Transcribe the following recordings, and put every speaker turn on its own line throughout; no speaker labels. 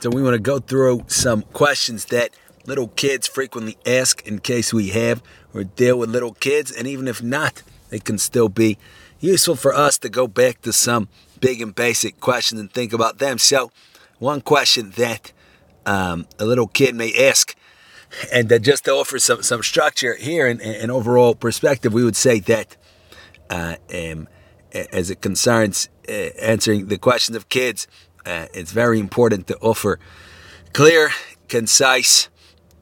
So we want to go through some questions that little kids frequently ask in case we have or deal with little kids. And even if not, they can still be useful for us to go back to some big and basic questions and think about them. So, one question that um, a little kid may ask, and just to offer some, some structure here and, and overall perspective, we would say that uh, um, as it concerns uh, answering the questions of kids, uh, it's very important to offer clear, concise,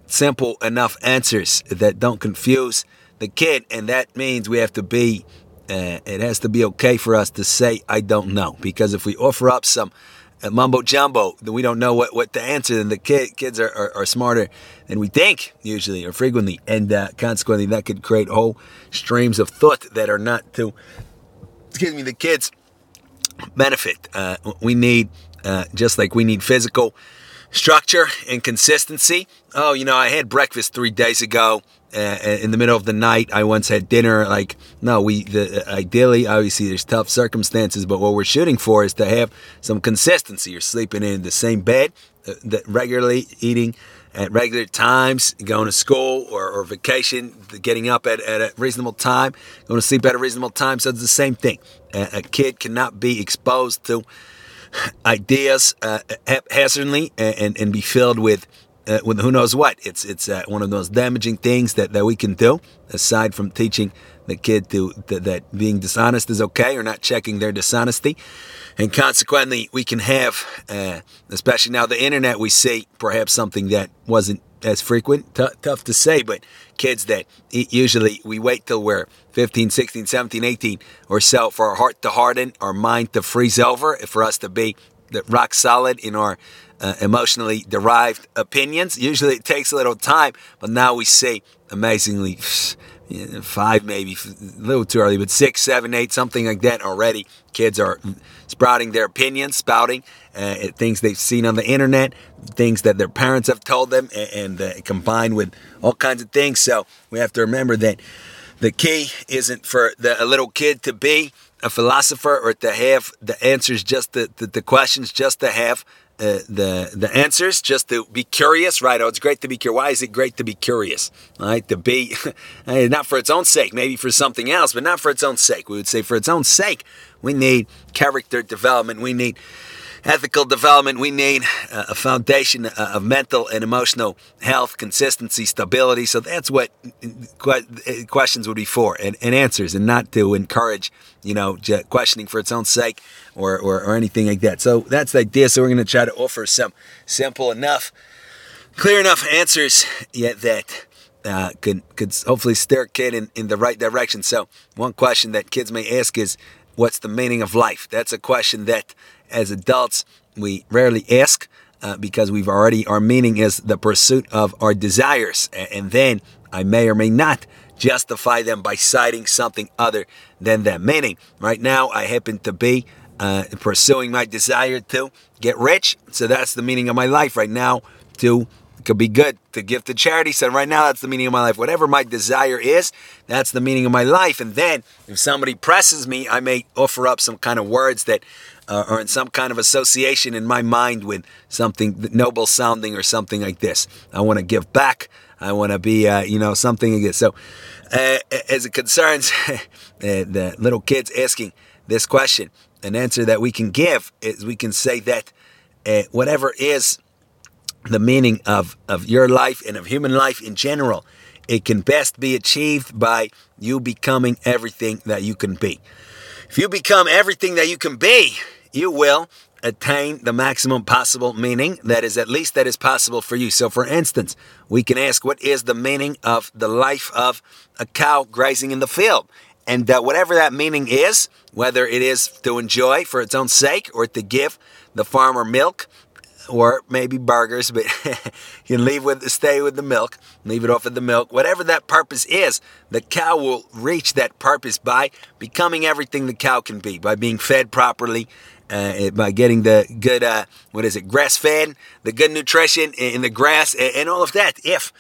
simple enough answers that don't confuse the kid, and that means we have to be. Uh, it has to be okay for us to say I don't know because if we offer up some uh, mumbo jumbo, then we don't know what, what to answer. Then the kid, kids are, are, are, smarter than we think usually or frequently, and uh, consequently that could create whole streams of thought that are not to excuse me the kids benefit. Uh, we need uh, just like we need physical structure and consistency. Oh, you know, I had breakfast three days ago. Uh, in the middle of the night, I once had dinner. Like, no, we the, ideally, obviously, there's tough circumstances, but what we're shooting for is to have some consistency. You're sleeping in the same bed, uh, regularly eating at regular times, going to school or, or vacation, getting up at, at, a reasonable time, going to sleep at a reasonable time. So it's the same thing. A, a kid cannot be exposed to ideas uh, haphazardly and, and be filled with uh, with who knows what. It's it's uh, one of those damaging things that, that we can do aside from teaching the kid to, to, that being dishonest is okay or not checking their dishonesty. And consequently, we can have, uh, especially now the internet, we see perhaps something that wasn't as frequent. T- tough to say, but kids that usually we wait till we're 15, 16, 17, 18 or so for our heart to harden, our mind to freeze over, for us to be rock solid in our uh, emotionally derived opinions. Usually it takes a little time, but now we see amazingly five maybe a little too early but six seven eight something like that already. Kids are sprouting their opinions spouting uh, things they've seen on the internet things that their parents have told them and, and uh, combined with all kinds of things. So we have to remember that the key isn't for the, a little kid to be a philosopher or to have the answers just the, the, the questions just to have uh, the the answers, just to be curious, right? Oh, it's great to be curious. Why is it great to be curious? Right? To be not for its own sake, maybe for something else, but not for its own sake. We would say for its own sake, we need character development. We need ethical development, we need a foundation of mental and emotional health, consistency, stability. So that's what uh, uh, uh, questions would be for and, and answers, and not to encourage, you know, questioning for its own sake or, or, or anything like that. So that's the idea. So we're going to try to offer some simple enough, clear enough answers yet that uh, could could hopefully steer a kid in, in the right direction. So one question that kids may ask is, "What's the meaning of life?" That's a question that as adults, we rarely ask uh, because we've already, our meaning is the pursuit of our desires. And then I may or may not justify them by citing something other than that meaning. Right now, I happen to be uh, pursuing my desire to get rich. So that's the meaning of my life right now to could be good to give to charity. So right now, that's the meaning of my life. Whatever my desire is, that's the meaning of my life. And then if somebody presses me, I may offer up some kind of words that uh, or in some kind of association in my mind with something noble sounding or something like this. I want to give back. I want to be, uh, you know, something like this. So, uh, as it concerns the little kids asking this question, an answer that we can give is we can say that uh, whatever is the meaning of, of your life and of human life in general, it can best be achieved by you becoming everything that you can be. If you become everything that you can be, you will attain the maximum possible meaning that is at least that is possible for you. So for instance, we can ask what is the meaning of the life of a cow grazing in the field? And uh, whatever that meaning is, whether it is to enjoy for its own sake or to give the farmer milk or maybe burgers, but you leave with stay with the milk, leave it off of the milk. Whatever that purpose is, the cow will reach that purpose by becoming everything the cow can be, by being fed properly, uh, by getting the good, uh, what is it, grass fed, the good nutrition in the grass and all of that. If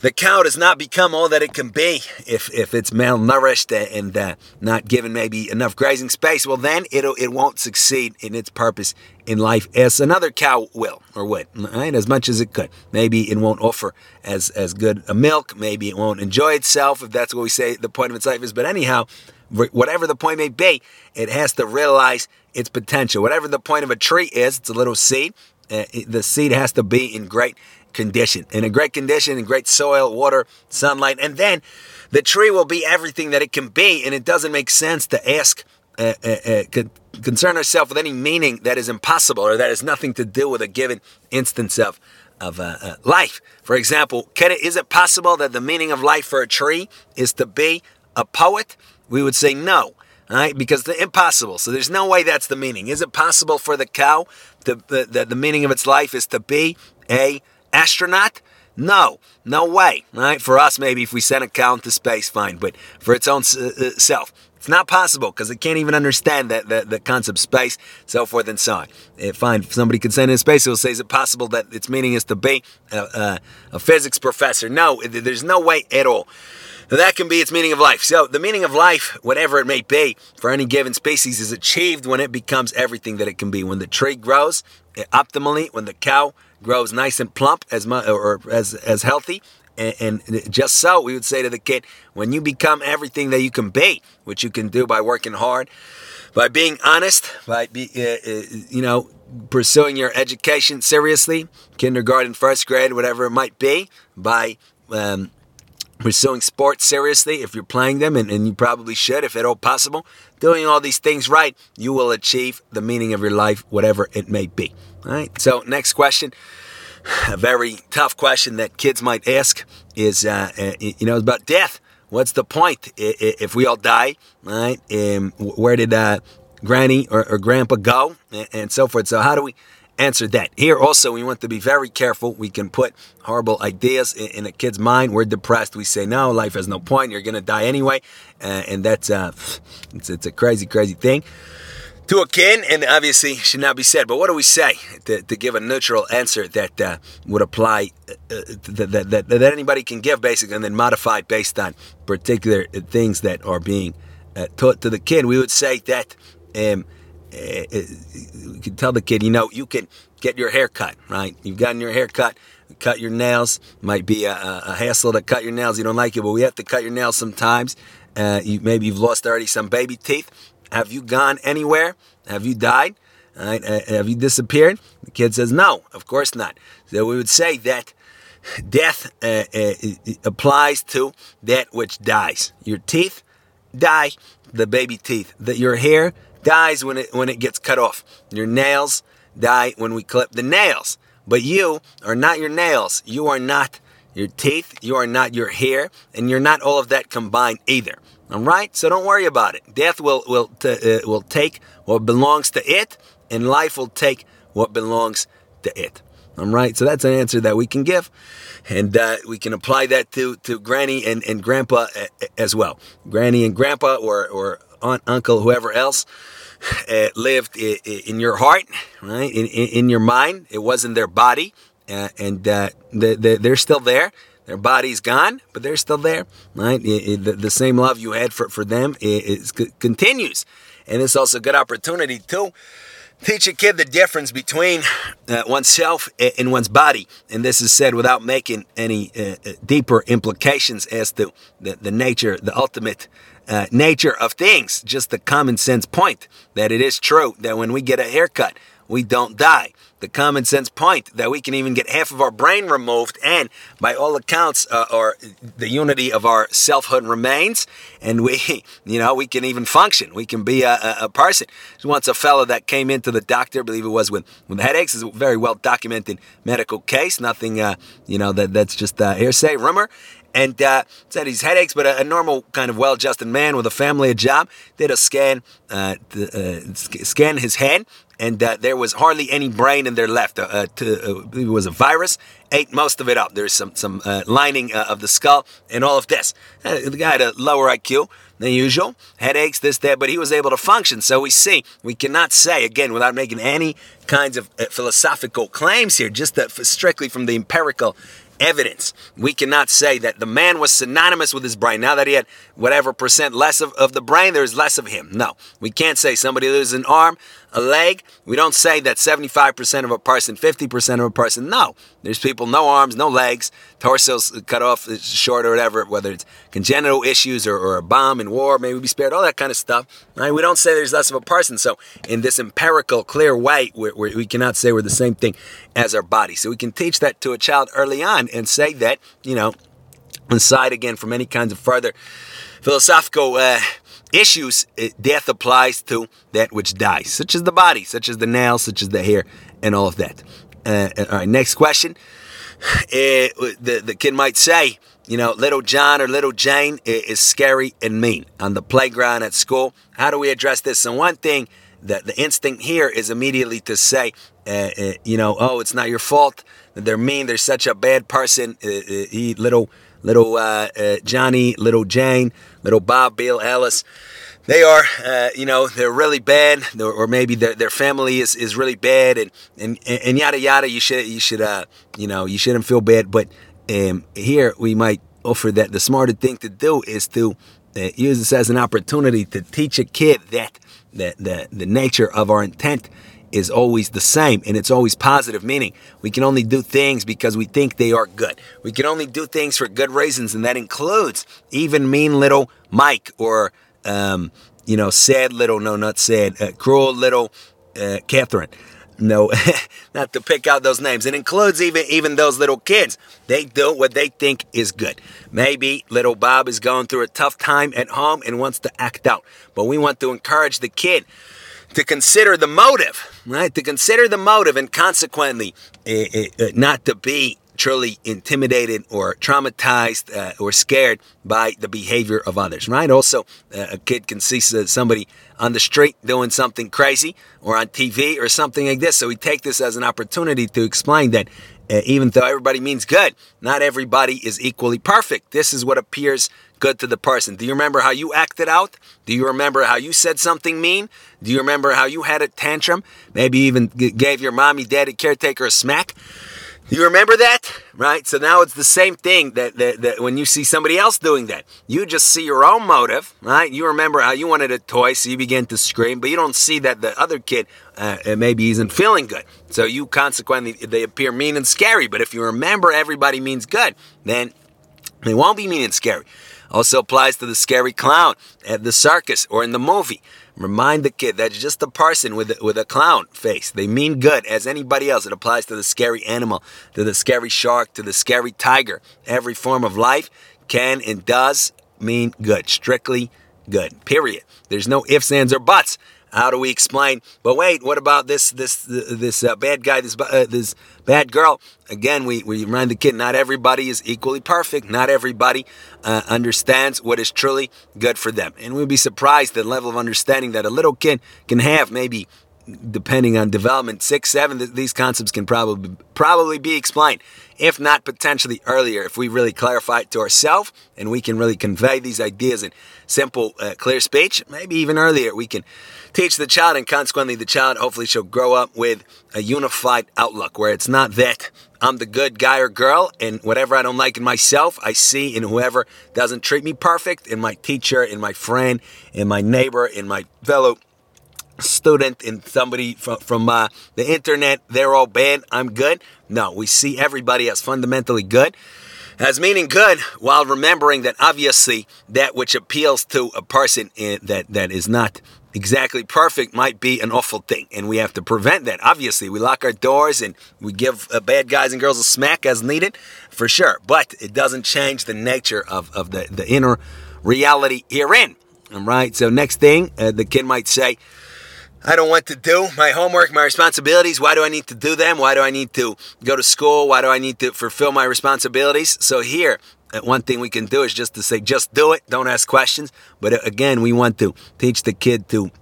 the cow does not become all that it can be if, if it's malnourished and uh, not given maybe enough grazing space. Well, then it'll, it won't succeed in its purpose in life as another cow will or would, right? As much as it could. Maybe it won't offer as, as good a milk. Maybe it won't enjoy itself if that's what we say the point of its life is. But anyhow, whatever the point may be, it has to realize its potential. Whatever the point of a tree is, it's a little seed. Uh, the seed has to be in great condition, in a great condition, in great soil, water, sunlight, and then the tree will be everything that it can be. And it doesn't make sense to ask, uh, uh, uh concern ourselves with any meaning that is impossible or that has nothing to do with a given instance of of uh, uh, life. For example, can it, is it possible that the meaning of life for a tree is to be a poet? We would say no, right? Because the impossible. So there's no way that's the meaning. Is it possible for the cow that the, the meaning of its life is to be a astronaut? No, no way. Right? For us, maybe if we send a cow into space, fine. But for its own uh, uh, self, it's not possible because it can't even understand that the, concept space, so forth and so on. If fine, if somebody can send in space, it will say, is it possible that its meaning is to be a, a, a physics professor? No, there's no way at all. That can be its meaning of life. So, the meaning of life, whatever it may be, for any given species, is achieved when it becomes everything that it can be. When the tree grows eh, optimally, when the cow grows nice and plump, as mu- or as as healthy, and, and, just so, we would say to the kid, when you become everything that you can be, which you can do by working hard, by being honest, by be, uh, uh, you know pursuing your education seriously, kindergarten, first grade, whatever it might be, by um, pursuing sports seriously, if you're playing them, and, and you probably should, if at all possible, doing all these things right, you will achieve the meaning of your life, whatever it may be. All right. So, next question. A very tough question that kids might ask is, uh, uh you know, about death. What's the point if we all die? Right? Um, where did uh, Granny or, or Grandpa go, and so forth? So, how do we answer that. Here also, we want to be very careful. We can put horrible ideas in, in a kid's mind. We're depressed. We say, no, life has no point. You're going to die anyway. Uh, and that's uh, it's, it's a crazy, crazy thing to a kid, and obviously should not be said. But what do we say to, to give a neutral answer that uh, would apply, uh, uh that, that, that, anybody can give, basically, and then modify based on particular things that are being uh, taught to the kid? We would say that um, you can tell the kid, you know, you can get your hair cut, right? You've gotten your hair cut, cut your nails. Might be a, a, hassle to cut your nails. You don't like it, but we have to cut your nails sometimes. Uh, you, maybe you've lost already some baby teeth. Have you gone anywhere? Have you died? Right? Uh, have you disappeared? The kid says, no, of course not. So we would say that death uh, uh, applies to that which dies. Your teeth die, the baby teeth. That your hair dies when it when it gets cut off. Your nails die when we clip the nails. But you are not your nails. You are not your teeth. You are not your hair, and you're not all of that combined either. All right, so don't worry about it. Death will will t- uh, will take what belongs to it, and life will take what belongs to it. All right, so that's an answer that we can give, and uh, we can apply that to to Granny and, and Grandpa uh, as well. Granny and Grandpa, or or aunt, uncle, whoever else uh, lived in your heart, right? In, in, your mind. It wasn't their body, uh, and uh, they're still there. Their body's gone, but they're still there, right? It, it, the, same love you had for, for them it continues. And it's also a good opportunity to teach a kid the difference between uh, oneself and one's body. And this is said without making any uh, uh, deeper implications as to the, the nature, the ultimate uh, nature of things, just the common sense point that it is true that when we get a haircut, we don't die. The common sense point that we can even get half of our brain removed, and by all accounts, uh, or the unity of our selfhood remains, and we, you know, we can even function. We can be a, a, a person. Once a fellow that came into the doctor, I believe it was with, with headaches. is a very well documented medical case. Nothing, uh, you know, that that's just uh, hearsay, rumor and uh, said he's headaches, but a, a normal kind of well-adjusted man with a family, a job, did a scan, uh, uh, scan his head, and uh, there was hardly any brain in there left. Uh, to, uh, it was a virus, ate most of it up. There's some some uh, lining uh, of the skull and all of this. Uh, the guy had a lower IQ than usual, headaches, this, that, but he was able to function. So we see, we cannot say, again, without making any kinds of uh, philosophical claims here, just strictly from the empirical evidence. We cannot say that the man was synonymous with his brain. Now that he had whatever percent less of, of the brain, there's less of him. No, we can't say somebody loses an arm, a leg. We don't say that 75% of a person, 50% of a person. No, there's people no arms, no legs, torsos cut off short or whatever, whether it's congenital issues or, or a bomb in war, maybe be spared, all that kind of stuff. Right? We don't say there's less of a person. So in this empirical, clear way, we we cannot say we're the same thing as our body. So we can teach that to a child early on and say that, you know, aside again from any kinds of further philosophical uh, issues, death applies to that which dies, such as the body, such as the nails, such as the hair, and all of that. Uh, uh all right, next question. Uh, the, the kid might say, you know, little John or little Jane is scary and mean on the playground at school. How do we address this? And one thing that the instinct here is immediately to say, uh, you know, oh, it's not your fault they're mean. They're such a bad person. He little little uh, uh, Johnny, little Jane, little Bob, Bill, Alice. They are, uh, you know, they're really bad, or maybe their, their family is, is really bad, and, and, and yada yada. You should you should uh, you know you shouldn't feel bad, but um, here we might offer that the smarter thing to do is to uh, use this as an opportunity to teach a kid that the, the, the nature of our intent is always the same and it's always positive, meaning we can only do things because we think they are good. We can only do things for good reasons, and that includes even mean little Mike or, um, you know, sad little, no, not sad, uh, cruel little uh, Catherine. No, not to pick out those names. It includes even even those little kids. They do what they think is good. Maybe little Bob is going through a tough time at home and wants to act out. But we want to encourage the kid to consider the motive, right? To consider the motive and consequently uh, uh, not to be truly intimidated or traumatized uh, or scared by the behavior of others, right? Also, uh, a kid can see somebody on the street doing something crazy or on TV or something like this. So we take this as an opportunity to explain that uh, even though everybody means good, not everybody is equally perfect. This is what appears good to the person. Do you remember how you acted out? Do you remember how you said something mean? Do you remember how you had a tantrum? Maybe even gave your mommy, daddy, caretaker a smack? You remember that? Right? So now it's the same thing that, that, that, when you see somebody else doing that. You just see your own motive, right? You remember how you wanted a toy, so you begin to scream, but you don't see that the other kid uh, uh maybe isn't feeling good. So you consequently, they appear mean and scary. But if you remember everybody means good, then they won't be mean and scary. Also applies to the scary clown at the circus or in the movie. Remind the kid that's just a person with with a clown face. They mean good as anybody else. It applies to the scary animal, to the scary shark, to the scary tiger. Every form of life can and does mean good. Strictly good. Period. There's no ifs, ands, or buts. How do we explain? But wait, what about this this this uh, bad guy, this uh, this bad girl? Again, we, we remind the kid not everybody is equally perfect. Not everybody uh, understands what is truly good for them, and we'd be surprised the level of understanding that a little kid can have. Maybe depending on development, six, seven, these concepts can probably probably be explained, if not potentially earlier, if we really clarify it to ourselves and we can really convey these ideas in simple, uh, clear speech. Maybe even earlier, we can teach the child, and consequently, the child hopefully shall grow up with a unified outlook where it's not that I'm the good guy or girl, and whatever I don't like in myself, I see in whoever doesn't treat me perfect, in my teacher, in my friend, in my neighbor, in my fellow student, and somebody from, from uh, the internet. They're all bad. I'm good. No, we see everybody as fundamentally good as meaning good while remembering that obviously that which appeals to a person in, that, that is not exactly perfect might be an awful thing, and we have to prevent that. Obviously, we lock our doors and we give uh, bad guys and girls a smack as needed, for sure. But it doesn't change the nature of, of the, the inner reality herein. All right. So next thing, uh, the kid might say, I don't want to do my homework, my responsibilities. Why do I need to do them? Why do I need to go to school? Why do I need to fulfill my responsibilities? So here, uh, one thing we can do is just to say, just do it. Don't ask questions. But uh, again, we want to teach the kid to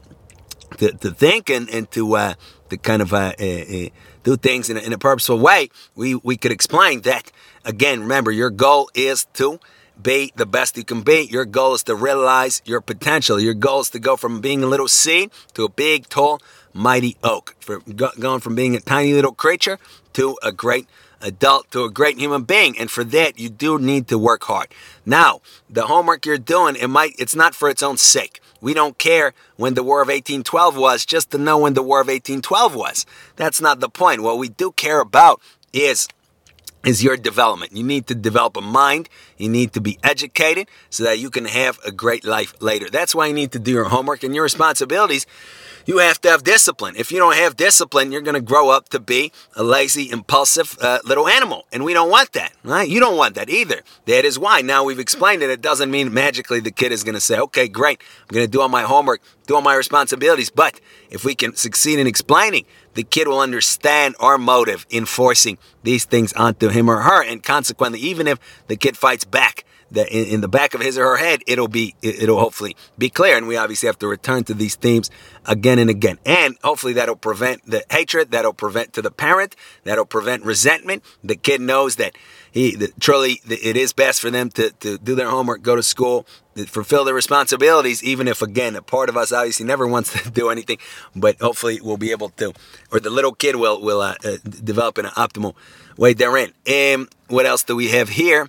to, to think and, and to uh, to kind of uh, uh, uh do things in a, in a purposeful way, we, we could explain that. Again, remember, your goal is to be the best you can be. Your goal is to realize your potential. Your goal is to go from being a little seed to a big, tall, mighty oak. For going from being a tiny little creature to a great adult to a great human being. And for that, you do need to work hard. Now, the homework you're doing, it might, it's not for its own sake. We don't care when the War of 1812 was just to know when the War of 1812 was. That's not the point. What we do care about is is your development. You need to develop a mind. You need to be educated so that you can have a great life later. That's why you need to do your homework and your responsibilities you have to have discipline. If you don't have discipline, you're going to grow up to be a lazy, impulsive uh, little animal. And we don't want that, right? You don't want that either. That is why. Now we've explained it. It doesn't mean magically the kid is going to say, okay, great, I'm going to do all my homework, do all my responsibilities. But if we can succeed in explaining, the kid will understand our motive in forcing these things onto him or her. And consequently, even if the kid fights back, that in, in, the back of his or her head, it'll be, it'll hopefully be clear. And we obviously have to return to these themes again and again. And hopefully that'll prevent the hatred, that'll prevent to the parent, that'll prevent resentment. The kid knows that he, that truly it is best for them to, to do their homework, go to school, fulfill their responsibilities, even if again, a part of us obviously never wants to do anything, but hopefully we'll be able to, or the little kid will, will uh, uh, develop in an optimal way therein. And what else do we have here?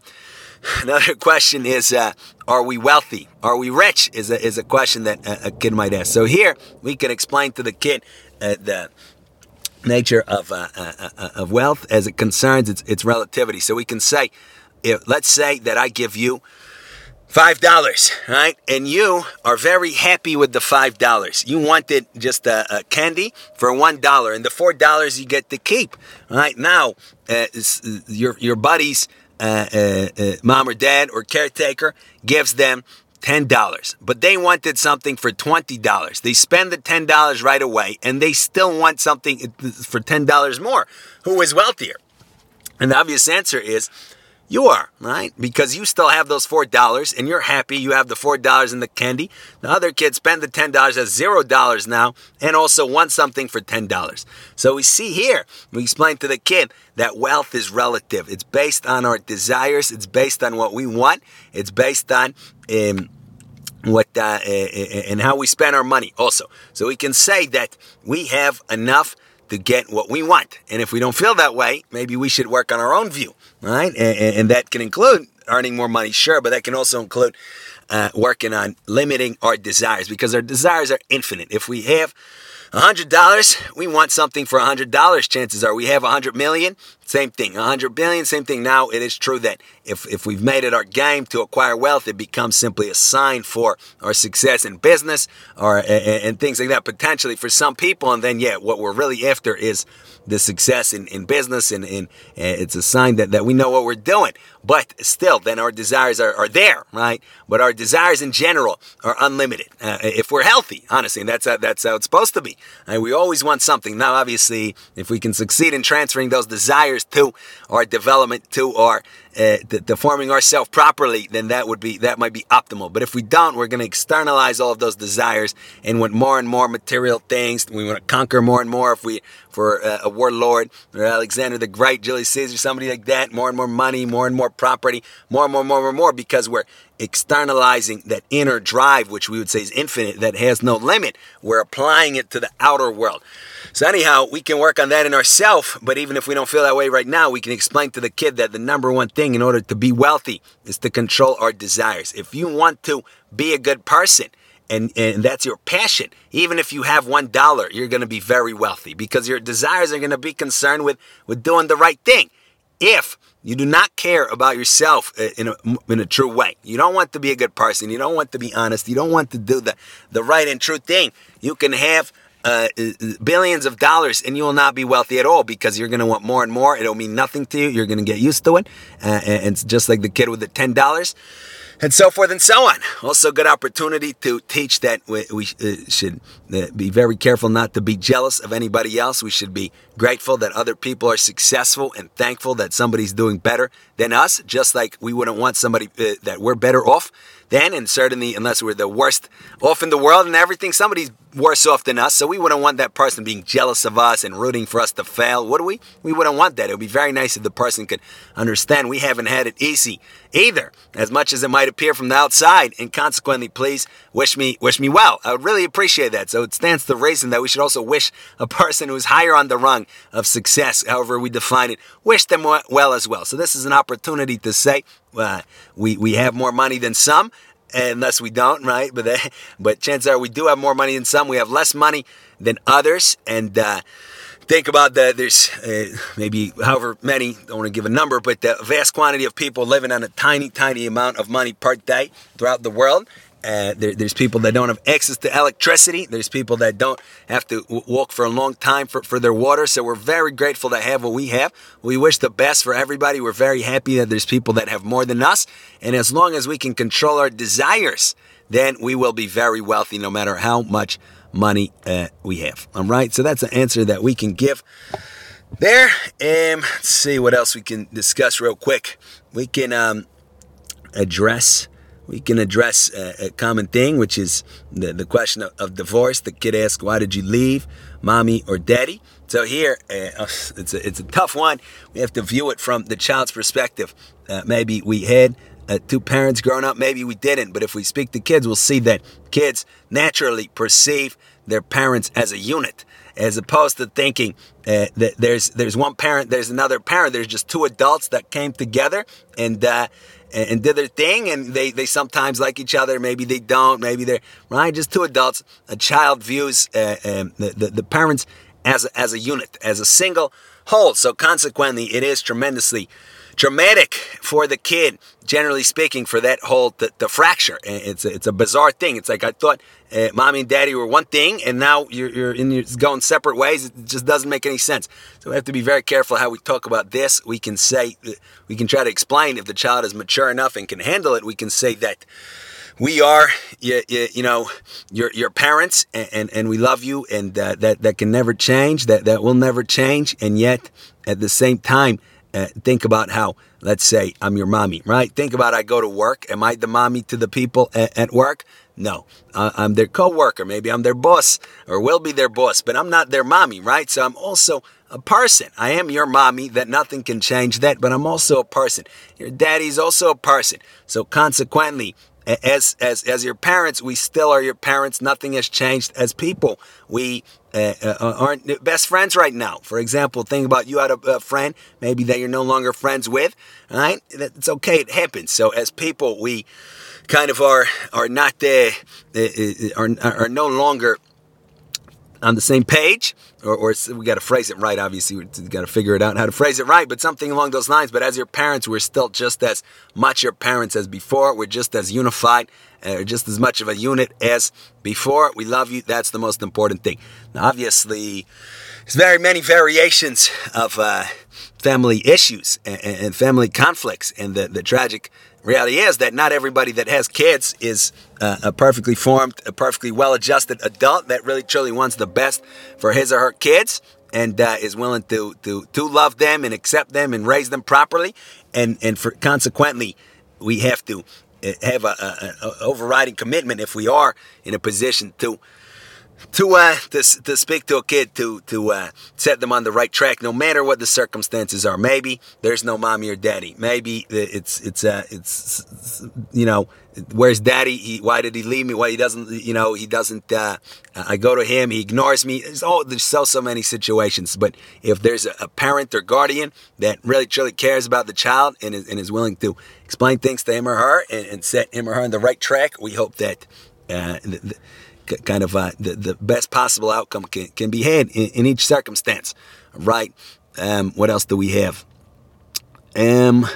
Another question is, uh, are we wealthy? Are we rich? Is a, is a question that a, a kid might ask. So here we can explain to the kid uh, the nature of, uh, uh, uh, of wealth as it concerns its, its relativity. So we can say, if, let's say that I give you five dollars, right? And you are very happy with the five dollars. You wanted just a, a, candy for one dollar, and the four dollars you get to keep. Right now, uh, your your buddies uh, uh, uh, mom or dad or caretaker gives them $10, but they wanted something for $20. They spend the $10 right away and they still want something for $10 more. Who is wealthier? And the obvious answer is you are, right? Because you still have those $4 and you're happy you have the $4 in the candy. The other kid spend the $10 as $0 now and also want something for $10. So we see here, we explain to the kid that wealth is relative. It's based on our desires, it's based on what we want, it's based on um, what uh, and how we spend our money also. So we can say that we have enough to get what we want. And if we don't feel that way, maybe we should work on our own view, right? And, and that can include earning more money, sure, but that can also include uh, working on limiting our desires because our desires are infinite. If we have $100, we want something for $100. Chances are we have 100 million, same thing. 100 billion, same thing. Now, it is true that if, if we've made it our game to acquire wealth, it becomes simply a sign for our success in business or and, and things like that, potentially for some people. And then, yeah, what we're really after is the success in, in business and, and, it's a sign that, that we know what we're doing. But still, then our desires are, are there, right? But our desires in general are unlimited. Uh, if we're healthy, honestly, and that's how, that's how it's supposed to be. And we always want something. Now, obviously, if we can succeed in transferring those desires to our development, to our uh, to, forming ourselves properly, then that would be that might be optimal. But if we don't, we're going to externalize all of those desires and want more and more material things. We want to conquer more and more. If we for uh, a warlord or Alexander the Great, Julius Caesar, somebody like that, more and more money, more and more property, more and more, more, and more, more, because we're externalizing that inner drive, which we would say is infinite, that has no limit. We're applying it to the outer world. So anyhow, we can work on that in ourselves, but even if we don't feel that way right now, we can explain to the kid that the number one thing in order to be wealthy is to control our desires. If you want to be a good person, and, and that's your passion. Even if you have one dollar, you're going to be very wealthy because your desires are going to be concerned with, with doing the right thing. If you do not care about yourself uh, in a, in a true way. You don't want to be a good person. You don't want to be honest. You don't want to do the, the right and true thing. You can have uh, uh, billions of dollars and you will not be wealthy at all because you're going to want more and more. It'll mean nothing to you. You're going to get used to it. Uh, and it's just like the kid with the $10 and so forth and so on. Also, good opportunity to teach that we, we uh, should uh, be very careful not to be jealous of anybody else. We should be grateful that other people are successful and thankful that somebody's doing better than us, just like we wouldn't want somebody uh, that we're better off than, and certainly unless we're the worst off in the world and everything, somebody's worse off than us. So we wouldn't want that person being jealous of us and rooting for us to fail, would we? We wouldn't want that. It would be very nice if the person could understand we haven't had it easy either, as much as it might appear from the outside. And consequently, please wish me wish me well. I would really appreciate that. So it stands to reason that we should also wish a person who's higher on the rung of success, however we define it, wish them well as well. So this is an opportunity to say uh, we we have more money than some unless we don't, right? But they, but chances are we do have more money than some. We have less money than others, and uh, think about that. There's uh, maybe however many. Don't want to give a number, but the vast quantity of people living on a tiny, tiny amount of money per day throughout the world, uh, there, there's people that don't have access to electricity. There's people that don't have to w- walk for a long time for, for their water. So we're very grateful to have what we have. We wish the best for everybody. We're very happy that there's people that have more than us. And as long as we can control our desires, then we will be very wealthy no matter how much money uh, we have. All right. So that's an answer that we can give there. Um, let's see what else we can discuss real quick. We can um, address we can address a, a, common thing, which is the, the question of, of, divorce. The kid asks, Why did you leave, mommy or daddy? So here, uh, it's, a, it's a tough one. We have to view it from the child's perspective. Uh, maybe we had uh, two parents growing up, maybe we didn't. But if we speak to kids, we'll see that kids naturally perceive their parents as a unit as opposed to thinking uh, that there's there's one parent, there's another parent. There's just two adults that came together and uh, and, did their thing, and they they sometimes like each other. Maybe they don't. Maybe they're right. Just two adults. A child views uh, um, the, the, the parents as a, as a unit, as a single whole. So consequently, it is tremendously dramatic for the kid, generally speaking, for that whole the, the fracture. It's a, it's a bizarre thing. It's like I thought uh, mommy and daddy were one thing, and now you're, you're in your, going separate ways. It just doesn't make any sense. So we have to be very careful how we talk about this. We can say we can try to explain if the child is mature enough and can handle it. We can say that we are, you, you, you, know, your your parents, and, and, and we love you, and uh, that that can never change. That that will never change. And yet, at the same time, uh, think about how, let's say, I'm your mommy, right? Think about I go to work. Am I the mommy to the people at, at work? No, uh, I'm their coworker. Maybe I'm their boss or will be their boss, but I'm not their mommy, right? So I'm also a person. I am your mommy, that nothing can change that, but I'm also a person. Your daddy's also a person. So consequently, as as as your parents, we still are your parents. Nothing has changed as people. We uh, uh, aren't best friends right now. For example, think about you had a, a, friend maybe that you're no longer friends with. Right? It's okay. It happens. So as people, we kind of are are not there, uh, uh, are are no longer on the same page, or, or we got to phrase it right. Obviously, we got to figure it out how to phrase it right, but something along those lines. But as your parents, we're still just as much your parents as before. We're just as unified, uh, just as much of a unit as before. We love you. That's the most important thing. Now, obviously, there's very many variations of uh, family issues and, and, family conflicts, and the, the tragic reality is that not everybody that has kids is uh, a perfectly formed, a perfectly well-adjusted adult that really truly wants the best for his or her kids and uh, is willing to, to to love them and accept them and raise them properly, and and for consequently, we have to uh, have a, a, a overriding commitment if we are in a position to to uh, to, to speak to a kid to to uh, set them on the right track, no matter what the circumstances are. Maybe there's no mommy or daddy. Maybe it's it's uh, it's you know where's daddy? He, why did he leave me? Why he doesn't you know he doesn't? Uh, I go to him, he ignores me. Oh there's so so many situations. But if there's a, a parent or guardian that really truly cares about the child and is, and is willing to explain things to him or her and, and set him or her on the right track, we hope that. Uh, the, kind of uh, the, the best possible outcome can, can be had in, in each circumstance. Right? Um, what else do we have? Um,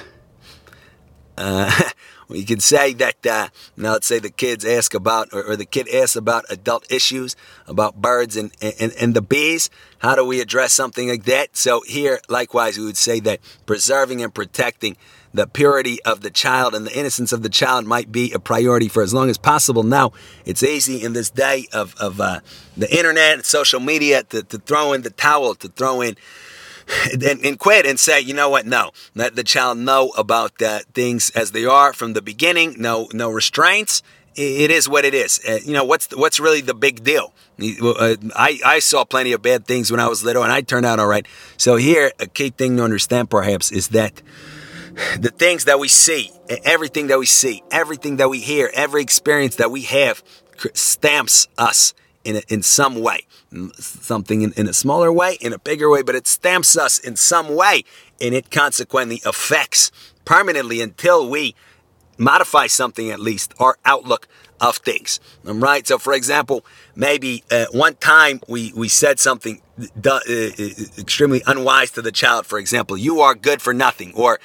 uh, We could say that, uh, now let's say the kids ask about, or, or, the kid asks about adult issues, about birds and, and, and the bees. How do we address something like that? So here, likewise, we would say that preserving and protecting the purity of the child and the innocence of the child might be a priority for as long as possible. Now, it's easy in this day of, of uh, the internet and social media to, to throw in the towel, to throw in and, and, quit and say, you know what? No, let the child know about uh, things as they are from the beginning. No, no restraints. It is what it is. Uh, you know what's what's really the big deal? Uh, I I saw plenty of bad things when I was little, and I turned out all right. So here, a key thing to understand, perhaps, is that the things that we see, everything that we see, everything that we hear, every experience that we have stamps us in, a, in some way. Something in, in a smaller way, in a bigger way, but it stamps us in some way and it consequently affects permanently until we modify something at least our outlook of things. Right? So, for example, maybe uh, one time we, we said something uh, uh, extremely unwise to the child. For example, you are good for nothing, or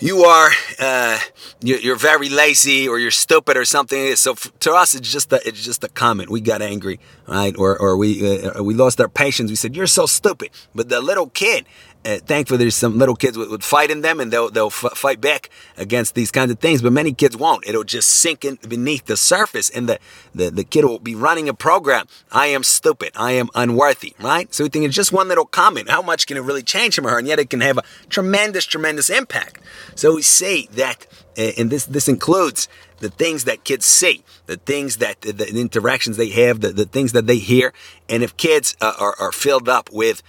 you are uh, you're very lazy or you're stupid or something. So to us, it's just a, it's just a comment. We got angry, right? Or or we uh, we lost our patience. We said you're so stupid. But the little kid uh, thankfully there's some little kids with, with fight in them and they'll, they'll f- fight back against these kinds of things but many kids won't. It'll just sink in beneath the surface and the, the, the kid will be running a program. I am stupid. I am unworthy right? So we think it's just one little comment. How much can it really change him or her? And yet it can have a tremendous tremendous impact. So we see that uh, and this this includes the things that kids see, the things that the, the interactions they have, the, the things that they hear, and if kids uh, are, are filled up with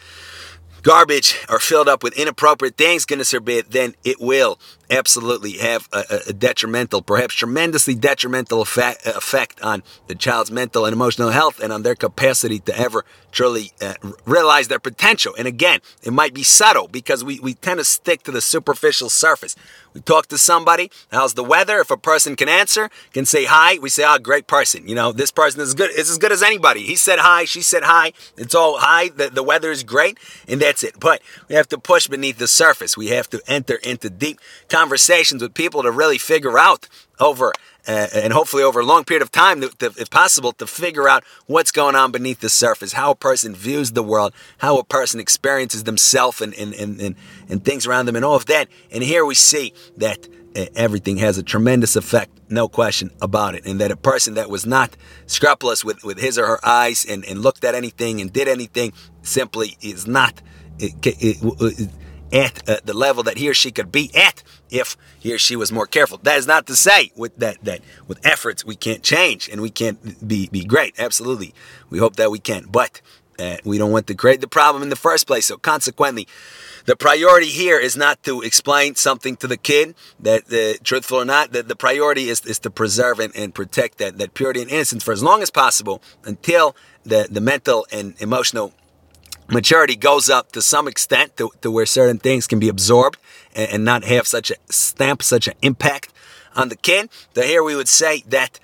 garbage are filled up with inappropriate things, goodness forbid, then it will absolutely have a, a detrimental, perhaps tremendously detrimental effect, effect, on the child's mental and emotional health and on their capacity to ever truly uh, realize their potential. And again, it might be subtle because we, we tend to stick to the superficial surface. We talk to somebody, how's the weather? If a person can answer, can say hi, we say, oh, great person. You know, this person is good, is as good as anybody. He said hi, she said hi. It's all hi, the, the weather is great, and that's it. But we have to push beneath the surface. We have to enter into deep conversations with people to really figure out over uh, and hopefully over a long period of time, to, to, if possible, to figure out what's going on beneath the surface, how a person views the world, how a person experiences themselves and, and, and, and, and things around them, and all of that. And here we see that uh, everything has a tremendous effect, no question about it. And that a person that was not scrupulous with, with his or her eyes and, and looked at anything and did anything simply is not. It, it, it, at uh, the level that he or she could be at if he or she was more careful. That is not to say with that that with efforts we can't change and we can't be be great. Absolutely, we hope that we can, but uh, we don't want to create the problem in the first place. So consequently. The priority here is not to explain something to the kid that uh, truthful or not. That the priority is, is to preserve and, and protect that, that purity and innocence for as long as possible until the, the mental and emotional maturity goes up to some extent to, to where certain things can be absorbed and, and, not have such a stamp, such an impact on the kid. So here we would say that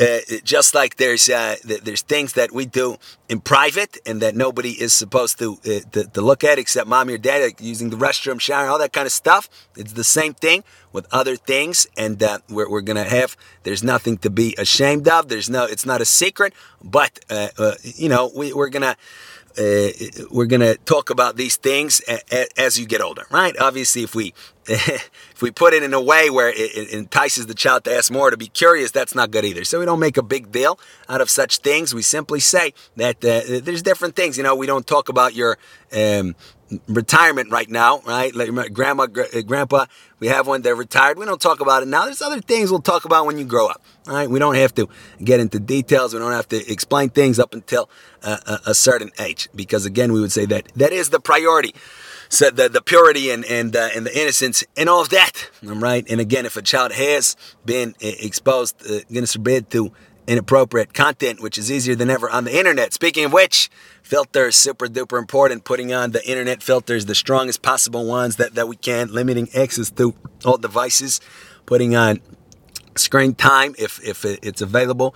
uh, just like there's uh, there's things that we do in private and that nobody is supposed to, uh, to, to look at except mom or dad, using the restroom, shower, all that kind of stuff. It's the same thing with other things, and uh, we're, we're gonna have. There's nothing to be ashamed of. There's no. It's not a secret, but uh, uh, you know we, we're gonna uh, we're to talk about these things a, a, as you get older, right? Obviously, if we if we put it in a way where it, it, entices the child to ask more, to be curious, that's not good either. So we don't make a big deal out of such things. We simply say that uh, there's different things. You know, we don't talk about your um, retirement right now, right? Like grandma, uh, grandpa, we have one. They're retired. We don't talk about it now. There's other things we'll talk about when you grow up, right? We don't have to get into details. We don't have to explain things up until uh, a, certain age, because again, we would say that that is the priority. So the, the purity and and uh, and the innocence and all of that, right? And again, if a child has been uh, exposed, uh, goodness forbid, to inappropriate content, which is easier than ever on the internet. Speaking of which, filters super duper important. Putting on the internet filters, the strongest possible ones that, that we can, limiting access to all devices, putting on screen time if, if it's available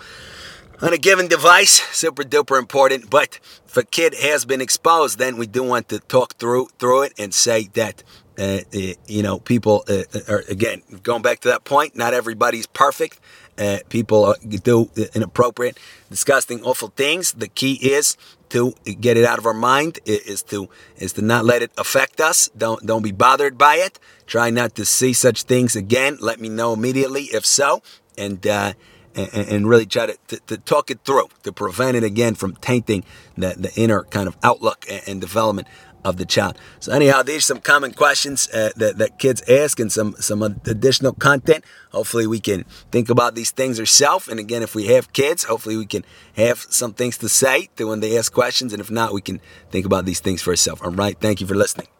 on a given device, super duper important. But if a kid has been exposed, then we do want to talk through through it and say that uh, uh, you know, people uh, are again going back to that point. Not everybody's perfect. Uh, people do inappropriate, disgusting, awful things. The key is to get it out of our mind. Is to is to not let it affect us. Don't don't be bothered by it. Try not to see such things again. Let me know immediately if so, and. Uh, and, and, really try to, to, to, talk it through to prevent it again from tainting the, the inner kind of outlook and, and development of the child. So anyhow, these are some common questions uh, that, that kids ask and some, some additional content. Hopefully we can think about these things ourselves. And again, if we have kids, hopefully we can have some things to say to when they ask questions. And if not, we can think about these things for ourselves. All right. Thank you for listening.